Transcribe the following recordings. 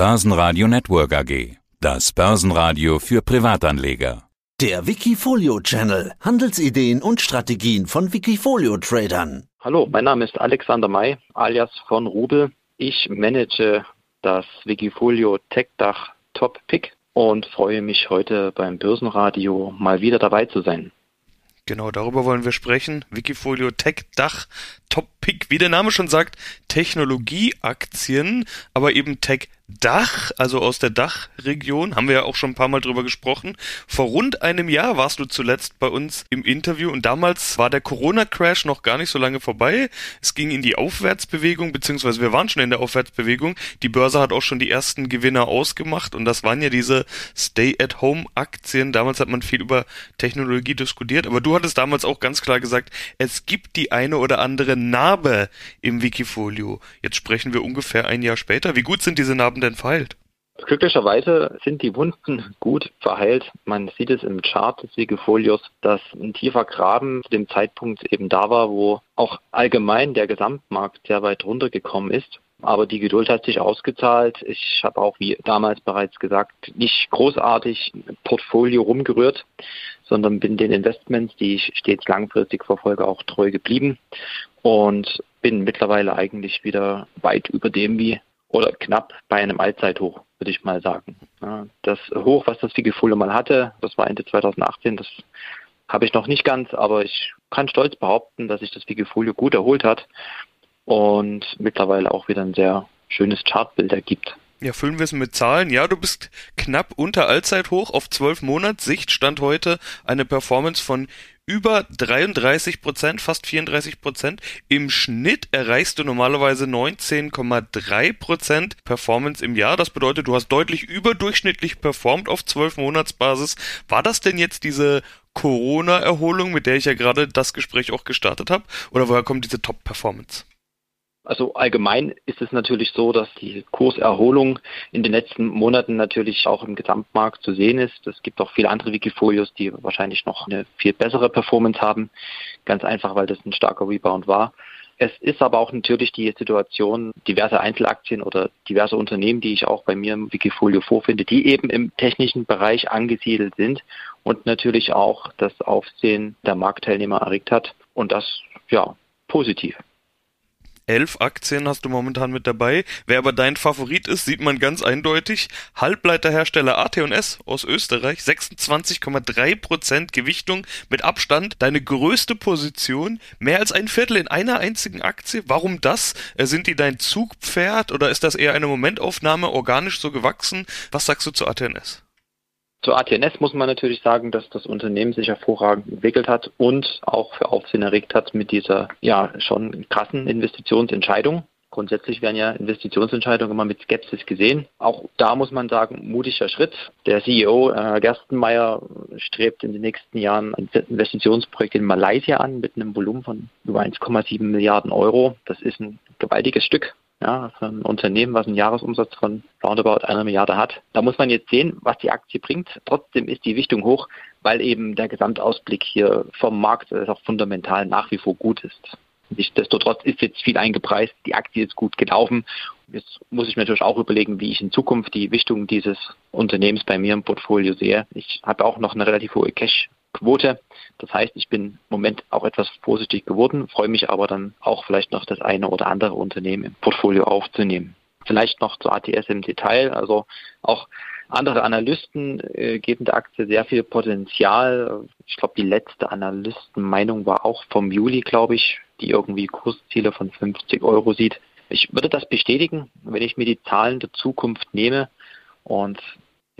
Börsenradio Network AG. Das Börsenradio für Privatanleger. Der Wikifolio Channel. Handelsideen und Strategien von Wikifolio Tradern. Hallo, mein Name ist Alexander May, alias von Rubel. Ich manage das Wikifolio Tech Dach Top Pick und freue mich heute beim Börsenradio mal wieder dabei zu sein. Genau, darüber wollen wir sprechen. Wikifolio Tech Dach Top Pick, wie der Name schon sagt, Technologieaktien, aber eben Tech Dach, also aus der Dachregion, haben wir ja auch schon ein paar Mal drüber gesprochen. Vor rund einem Jahr warst du zuletzt bei uns im Interview und damals war der Corona-Crash noch gar nicht so lange vorbei. Es ging in die Aufwärtsbewegung, beziehungsweise wir waren schon in der Aufwärtsbewegung. Die Börse hat auch schon die ersten Gewinner ausgemacht und das waren ja diese Stay-at-Home-Aktien. Damals hat man viel über Technologie diskutiert, aber du hattest damals auch ganz klar gesagt, es gibt die eine oder andere Narbe im Wikifolio. Jetzt sprechen wir ungefähr ein Jahr später. Wie gut sind diese Narben denn verheilt? Glücklicherweise sind die Wunden gut verheilt. Man sieht es im Chart des Wikifolios, dass ein tiefer Graben zu dem Zeitpunkt eben da war, wo auch allgemein der Gesamtmarkt sehr weit runtergekommen ist. Aber die Geduld hat sich ausgezahlt. Ich habe auch, wie damals bereits gesagt, nicht großartig Portfolio rumgerührt, sondern bin den Investments, die ich stets langfristig verfolge, auch treu geblieben und bin mittlerweile eigentlich wieder weit über dem wie oder knapp bei einem Allzeithoch, würde ich mal sagen. Das Hoch, was das Wikifolio mal hatte, das war Ende 2018, das habe ich noch nicht ganz, aber ich kann stolz behaupten, dass sich das Wikifolio gut erholt hat und mittlerweile auch wieder ein sehr schönes Chartbild ergibt. Ja, füllen wir es mit Zahlen. Ja, du bist knapp unter Allzeithoch auf 12 Monats Sicht stand heute eine Performance von über 33 Prozent, fast 34 Prozent. Im Schnitt erreichst du normalerweise 19,3 Prozent Performance im Jahr. Das bedeutet, du hast deutlich überdurchschnittlich performt auf 12 Monatsbasis. War das denn jetzt diese Corona-Erholung, mit der ich ja gerade das Gespräch auch gestartet habe? Oder woher kommt diese Top-Performance? Also allgemein ist es natürlich so, dass die Kurserholung in den letzten Monaten natürlich auch im Gesamtmarkt zu sehen ist. Es gibt auch viele andere Wikifolios, die wahrscheinlich noch eine viel bessere Performance haben. Ganz einfach, weil das ein starker Rebound war. Es ist aber auch natürlich die Situation, diverse Einzelaktien oder diverse Unternehmen, die ich auch bei mir im Wikifolio vorfinde, die eben im technischen Bereich angesiedelt sind und natürlich auch das Aufsehen der Marktteilnehmer erregt hat. Und das, ja, positiv elf Aktien hast du momentan mit dabei. Wer aber dein Favorit ist, sieht man ganz eindeutig. Halbleiterhersteller AT&S aus Österreich, 26,3% Gewichtung mit Abstand. Deine größte Position, mehr als ein Viertel in einer einzigen Aktie. Warum das? Äh, sind die dein Zugpferd oder ist das eher eine Momentaufnahme, organisch so gewachsen? Was sagst du zu AT&S? Zur ATNS muss man natürlich sagen, dass das Unternehmen sich hervorragend entwickelt hat und auch für Aufsehen erregt hat mit dieser ja schon krassen Investitionsentscheidung. Grundsätzlich werden ja Investitionsentscheidungen immer mit Skepsis gesehen. Auch da muss man sagen, mutiger Schritt. Der CEO äh, Gerstenmeier strebt in den nächsten Jahren ein Investitionsprojekt in Malaysia an mit einem Volumen von über 1,7 Milliarden Euro. Das ist ein gewaltiges Stück ja, für ein Unternehmen, was einen Jahresumsatz von roundabout einer Milliarde hat. Da muss man jetzt sehen, was die Aktie bringt. Trotzdem ist die Wichtung hoch, weil eben der Gesamtausblick hier vom Markt auch fundamental nach wie vor gut ist. Nichtsdestotrotz ist jetzt viel eingepreist, die Aktie ist gut gelaufen. Jetzt muss ich mir natürlich auch überlegen, wie ich in Zukunft die Wichtung dieses Unternehmens bei mir im Portfolio sehe. Ich habe auch noch eine relativ hohe Cash Quote. Das heißt, ich bin im Moment auch etwas vorsichtig geworden, freue mich aber dann auch vielleicht noch das eine oder andere Unternehmen im Portfolio aufzunehmen. Vielleicht noch zur ATS im Detail. Also auch andere Analysten äh, geben der Aktie sehr viel Potenzial. Ich glaube, die letzte Analystenmeinung war auch vom Juli, glaube ich, die irgendwie Kursziele von 50 Euro sieht. Ich würde das bestätigen, wenn ich mir die Zahlen der Zukunft nehme und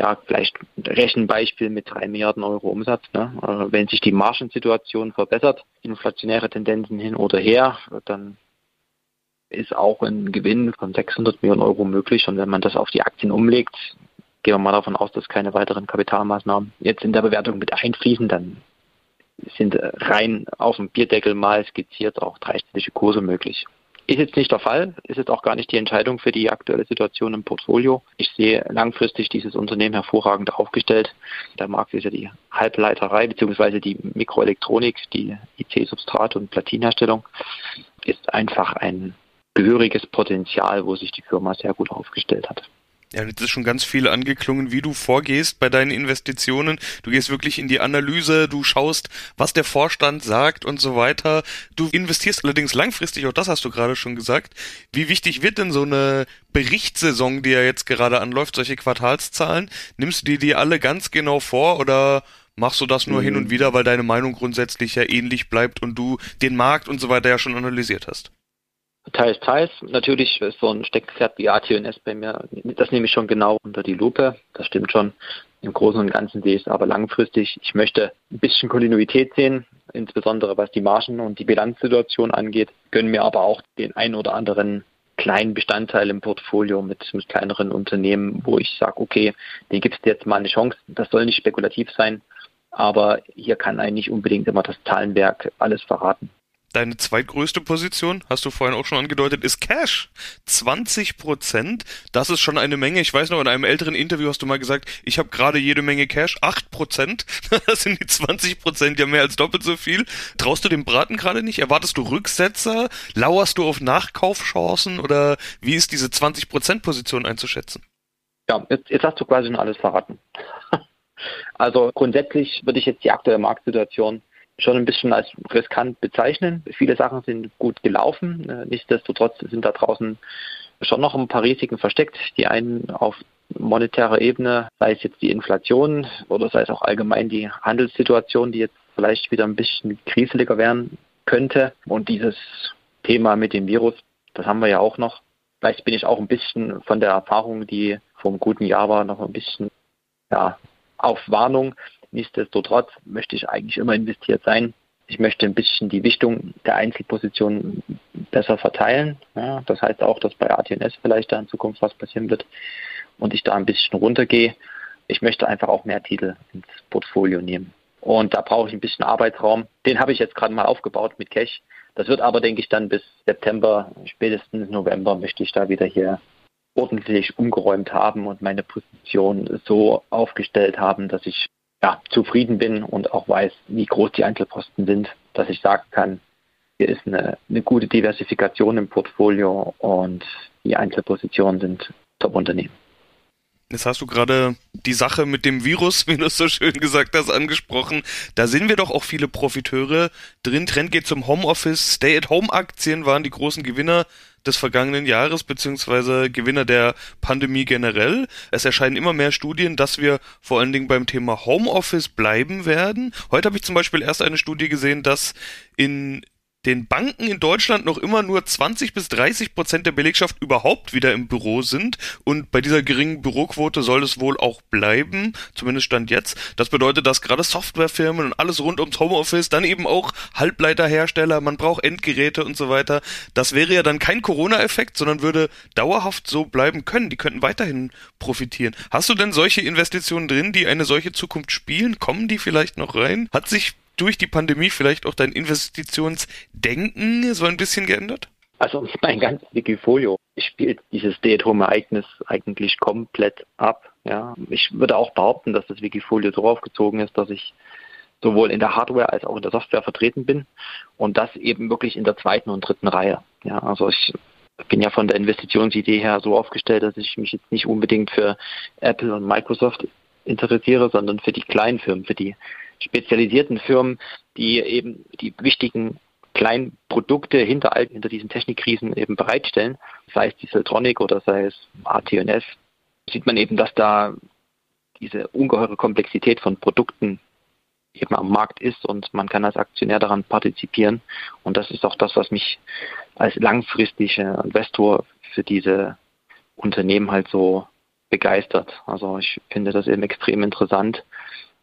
ja, vielleicht Rechenbeispiel mit drei Milliarden Euro Umsatz. Ne? Äh, wenn sich die Margensituation verbessert, inflationäre Tendenzen hin oder her, dann ist auch ein Gewinn von 600 Millionen Euro möglich. Und wenn man das auf die Aktien umlegt, gehen wir mal davon aus, dass keine weiteren Kapitalmaßnahmen jetzt in der Bewertung mit einfließen, dann sind rein auf dem Bierdeckel mal skizziert auch dreistellige Kurse möglich. Ist jetzt nicht der Fall, ist jetzt auch gar nicht die Entscheidung für die aktuelle Situation im Portfolio. Ich sehe langfristig dieses Unternehmen hervorragend aufgestellt. Der Markt ist ja die Halbleiterei bzw. die Mikroelektronik, die IC-Substrat- und Platinherstellung, ist einfach ein gehöriges Potenzial, wo sich die Firma sehr gut aufgestellt hat. Ja, jetzt ist schon ganz viel angeklungen, wie du vorgehst bei deinen Investitionen. Du gehst wirklich in die Analyse, du schaust, was der Vorstand sagt und so weiter. Du investierst allerdings langfristig, auch das hast du gerade schon gesagt. Wie wichtig wird denn so eine Berichtssaison, die ja jetzt gerade anläuft, solche Quartalszahlen? Nimmst du die dir alle ganz genau vor oder machst du das nur mhm. hin und mhm. wieder, weil deine Meinung grundsätzlich ja ähnlich bleibt und du den Markt und so weiter ja schon analysiert hast? Teils, teils. Natürlich ist so ein Steckpferd wie ATNS bei mir, das nehme ich schon genau unter die Lupe. Das stimmt schon. Im Großen und Ganzen sehe ich es aber langfristig. Ich möchte ein bisschen Kontinuität sehen, insbesondere was die Margen und die Bilanzsituation angeht, gönnen mir aber auch den ein oder anderen kleinen Bestandteil im Portfolio mit, mit kleineren Unternehmen, wo ich sage, okay, den gibt es jetzt mal eine Chance. Das soll nicht spekulativ sein, aber hier kann eigentlich unbedingt immer das Zahlenwerk alles verraten. Deine zweitgrößte Position, hast du vorhin auch schon angedeutet, ist Cash. 20 Prozent, das ist schon eine Menge. Ich weiß noch, in einem älteren Interview hast du mal gesagt, ich habe gerade jede Menge Cash. 8 Prozent, das sind die 20 Prozent ja mehr als doppelt so viel. Traust du dem Braten gerade nicht? Erwartest du Rücksetzer? Lauerst du auf Nachkaufchancen? Oder wie ist diese 20 Prozent Position einzuschätzen? Ja, jetzt, jetzt hast du quasi schon alles verraten. also grundsätzlich würde ich jetzt die aktuelle Marktsituation schon ein bisschen als riskant bezeichnen. Viele Sachen sind gut gelaufen. Äh, nichtsdestotrotz sind da draußen schon noch ein paar Risiken versteckt. Die einen auf monetärer Ebene, sei es jetzt die Inflation oder sei es auch allgemein die Handelssituation, die jetzt vielleicht wieder ein bisschen kriseliger werden könnte. Und dieses Thema mit dem Virus, das haben wir ja auch noch. Vielleicht bin ich auch ein bisschen von der Erfahrung, die vor einem guten Jahr war, noch ein bisschen ja, auf Warnung. Nichtsdestotrotz möchte ich eigentlich immer investiert sein. Ich möchte ein bisschen die Wichtung der Einzelpositionen besser verteilen. Ja, das heißt auch, dass bei ATNS vielleicht da in Zukunft was passieren wird und ich da ein bisschen runtergehe. Ich möchte einfach auch mehr Titel ins Portfolio nehmen. Und da brauche ich ein bisschen Arbeitsraum. Den habe ich jetzt gerade mal aufgebaut mit Cash. Das wird aber, denke ich, dann bis September, spätestens November möchte ich da wieder hier ordentlich umgeräumt haben und meine Position so aufgestellt haben, dass ich ja, zufrieden bin und auch weiß, wie groß die Einzelposten sind, dass ich sagen kann, hier ist eine, eine gute Diversifikation im Portfolio und die Einzelpositionen sind Top-Unternehmen. Jetzt hast du gerade die Sache mit dem Virus, wie du es so schön gesagt hast, angesprochen. Da sind wir doch auch viele Profiteure drin. Trend geht zum Homeoffice. Stay-at-Home-Aktien waren die großen Gewinner des vergangenen Jahres, beziehungsweise Gewinner der Pandemie generell. Es erscheinen immer mehr Studien, dass wir vor allen Dingen beim Thema Homeoffice bleiben werden. Heute habe ich zum Beispiel erst eine Studie gesehen, dass in den Banken in Deutschland noch immer nur 20 bis 30 Prozent der Belegschaft überhaupt wieder im Büro sind und bei dieser geringen Büroquote soll es wohl auch bleiben, zumindest stand jetzt. Das bedeutet, dass gerade Softwarefirmen und alles rund ums Homeoffice, dann eben auch Halbleiterhersteller, man braucht Endgeräte und so weiter. Das wäre ja dann kein Corona-Effekt, sondern würde dauerhaft so bleiben können. Die könnten weiterhin profitieren. Hast du denn solche Investitionen drin, die eine solche Zukunft spielen? Kommen die vielleicht noch rein? Hat sich durch die Pandemie vielleicht auch dein Investitionsdenken so ein bisschen geändert? Also mein ganzes Wikifolio spielt dieses Stay-at-Home-Ereignis eigentlich komplett ab. Ja. Ich würde auch behaupten, dass das Wikifolio so aufgezogen ist, dass ich sowohl in der Hardware als auch in der Software vertreten bin und das eben wirklich in der zweiten und dritten Reihe. Ja, also ich bin ja von der Investitionsidee her so aufgestellt, dass ich mich jetzt nicht unbedingt für Apple und Microsoft interessiere, sondern für die kleinen Firmen, für die spezialisierten Firmen, die eben die wichtigen kleinen Produkte hinter, hinter diesen Technikkrisen eben bereitstellen, sei es die Siltronic oder sei es AT&S, sieht man eben, dass da diese ungeheure Komplexität von Produkten eben am Markt ist und man kann als Aktionär daran partizipieren. Und das ist auch das, was mich als langfristiger Investor für diese Unternehmen halt so begeistert. Also ich finde das eben extrem interessant,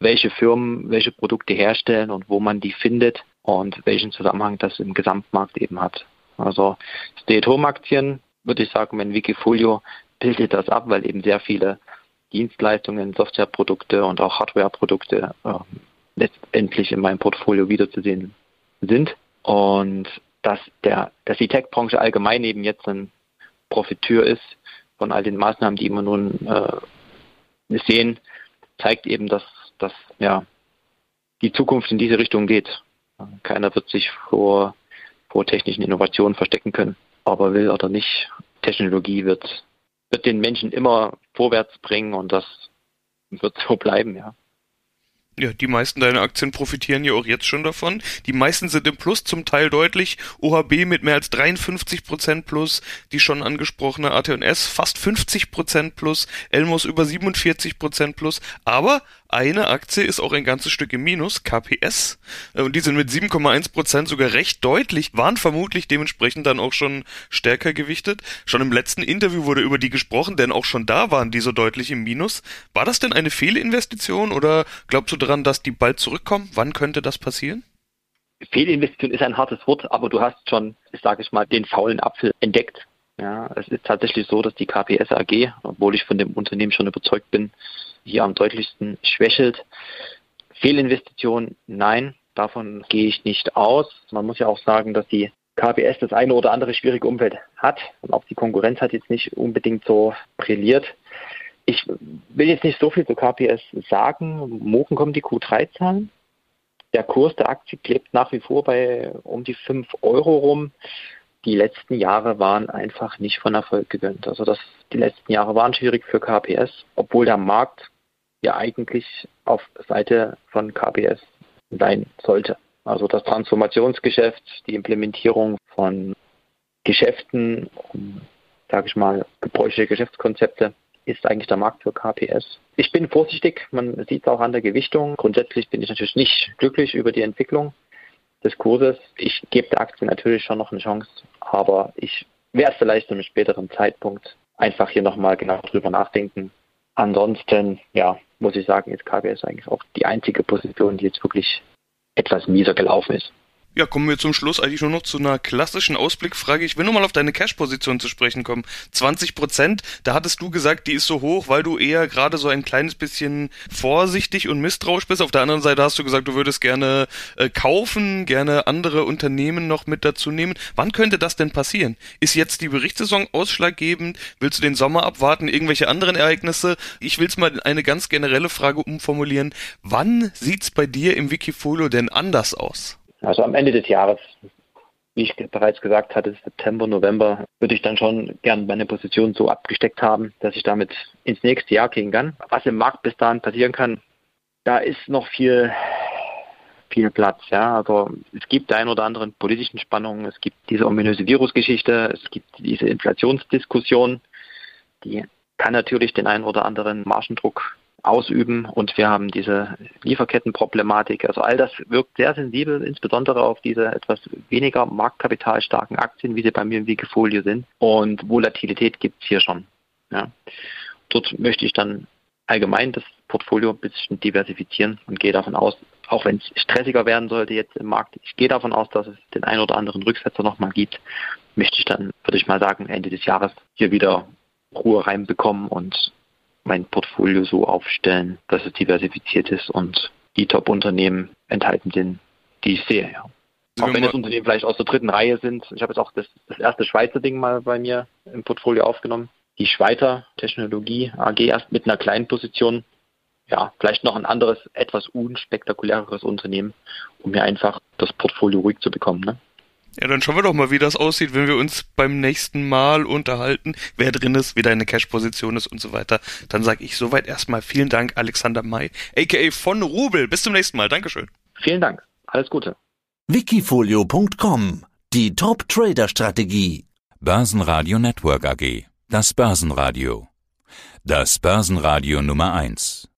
welche Firmen welche Produkte herstellen und wo man die findet und welchen Zusammenhang das im Gesamtmarkt eben hat. Also Stay-at-Home-Aktien, würde ich sagen, mein Wikifolio bildet das ab, weil eben sehr viele Dienstleistungen, Softwareprodukte und auch Hardwareprodukte äh, letztendlich in meinem Portfolio wiederzusehen sind. Und dass, der, dass die Tech-Branche allgemein eben jetzt ein Profiteur ist von all den Maßnahmen, die wir nun äh, sehen, zeigt eben, dass dass ja die Zukunft in diese Richtung geht. Keiner wird sich vor, vor technischen Innovationen verstecken können, aber will oder nicht. Technologie wird wird den Menschen immer vorwärts bringen und das wird so bleiben, ja. Ja, die meisten deiner Aktien profitieren ja auch jetzt schon davon. Die meisten sind im Plus, zum Teil deutlich. OHB mit mehr als 53 Prozent plus, die schon angesprochene AT&S fast 50 Prozent plus, Elmos über 47 Prozent plus. Aber eine Aktie ist auch ein ganzes Stück im Minus, KPS. Äh, und die sind mit 7,1 Prozent sogar recht deutlich, waren vermutlich dementsprechend dann auch schon stärker gewichtet. Schon im letzten Interview wurde über die gesprochen, denn auch schon da waren die so deutlich im Minus. War das denn eine Fehlinvestition oder glaubst du daran, dass die bald zurückkommen? Wann könnte das passieren? Fehlinvestition ist ein hartes Wort, aber du hast schon, sage ich mal, den faulen Apfel entdeckt. Ja, es ist tatsächlich so, dass die KPS AG, obwohl ich von dem Unternehmen schon überzeugt bin, hier am deutlichsten schwächelt. Fehlinvestition, nein, davon gehe ich nicht aus. Man muss ja auch sagen, dass die KPS das eine oder andere schwierige Umfeld hat und auch die Konkurrenz hat jetzt nicht unbedingt so brilliert. Ich will jetzt nicht so viel zu KPS sagen. Morgen kommen die Q3-Zahlen. Der Kurs der Aktie klebt nach wie vor bei um die 5 Euro rum. Die letzten Jahre waren einfach nicht von Erfolg gewöhnt. Also das, die letzten Jahre waren schwierig für KPS, obwohl der Markt ja eigentlich auf Seite von KPS sein sollte. Also das Transformationsgeschäft, die Implementierung von Geschäften, sage ich mal, gebräuchliche Geschäftskonzepte ist eigentlich der Markt für KPS. Ich bin vorsichtig, man sieht es auch an der Gewichtung. Grundsätzlich bin ich natürlich nicht glücklich über die Entwicklung des Kurses. Ich gebe der Aktie natürlich schon noch eine Chance, aber ich werde vielleicht zu einem späteren Zeitpunkt einfach hier nochmal genau drüber nachdenken. Ansonsten, ja, muss ich sagen, ist KPS eigentlich auch die einzige Position, die jetzt wirklich etwas mieser gelaufen ist. Ja, kommen wir zum Schluss eigentlich nur noch zu einer klassischen Ausblickfrage. Ich will nur mal auf deine Cash-Position zu sprechen kommen. 20 Prozent, da hattest du gesagt, die ist so hoch, weil du eher gerade so ein kleines bisschen vorsichtig und misstrauisch bist. Auf der anderen Seite hast du gesagt, du würdest gerne äh, kaufen, gerne andere Unternehmen noch mit dazu nehmen. Wann könnte das denn passieren? Ist jetzt die Berichtssaison ausschlaggebend? Willst du den Sommer abwarten? Irgendwelche anderen Ereignisse? Ich will es mal in eine ganz generelle Frage umformulieren. Wann sieht's bei dir im Wikifolio denn anders aus? Also am Ende des Jahres, wie ich bereits gesagt hatte, September, November, würde ich dann schon gern meine Position so abgesteckt haben, dass ich damit ins nächste Jahr gehen kann. Was im Markt bis dahin passieren kann, da ist noch viel, viel Platz. Ja, also es gibt ein oder anderen politischen Spannungen, es gibt diese ominöse Virusgeschichte, es gibt diese Inflationsdiskussion, die kann natürlich den einen oder anderen Margendruck ausüben und wir haben diese Lieferkettenproblematik. Also all das wirkt sehr sensibel, insbesondere auf diese etwas weniger marktkapitalstarken Aktien, wie sie bei mir im Wikifolio sind. Und Volatilität gibt es hier schon. Ja. Dort möchte ich dann allgemein das Portfolio ein bisschen diversifizieren und gehe davon aus, auch wenn es stressiger werden sollte jetzt im Markt, ich gehe davon aus, dass es den einen oder anderen Rücksetzer nochmal gibt, möchte ich dann, würde ich mal sagen, Ende des Jahres hier wieder Ruhe reinbekommen und mein Portfolio so aufstellen, dass es diversifiziert ist und die Top-Unternehmen enthalten sind, die ich sehe. Ja. Auch wenn das Unternehmen vielleicht aus der dritten Reihe sind. Ich habe jetzt auch das, das erste Schweizer Ding mal bei mir im Portfolio aufgenommen. Die Schweizer Technologie AG erst mit einer kleinen Position. Ja, vielleicht noch ein anderes, etwas unspektakuläreres Unternehmen, um mir einfach das Portfolio ruhig zu bekommen. Ne? Ja, dann schauen wir doch mal, wie das aussieht, wenn wir uns beim nächsten Mal unterhalten, wer drin ist, wie deine Cash-Position ist und so weiter. Dann sage ich soweit erstmal vielen Dank, Alexander May, aka von Rubel. Bis zum nächsten Mal. Dankeschön. Vielen Dank. Alles Gute. Wikifolio.com Die Top-Trader-Strategie. Börsenradio Network AG. Das Börsenradio. Das Börsenradio Nummer eins.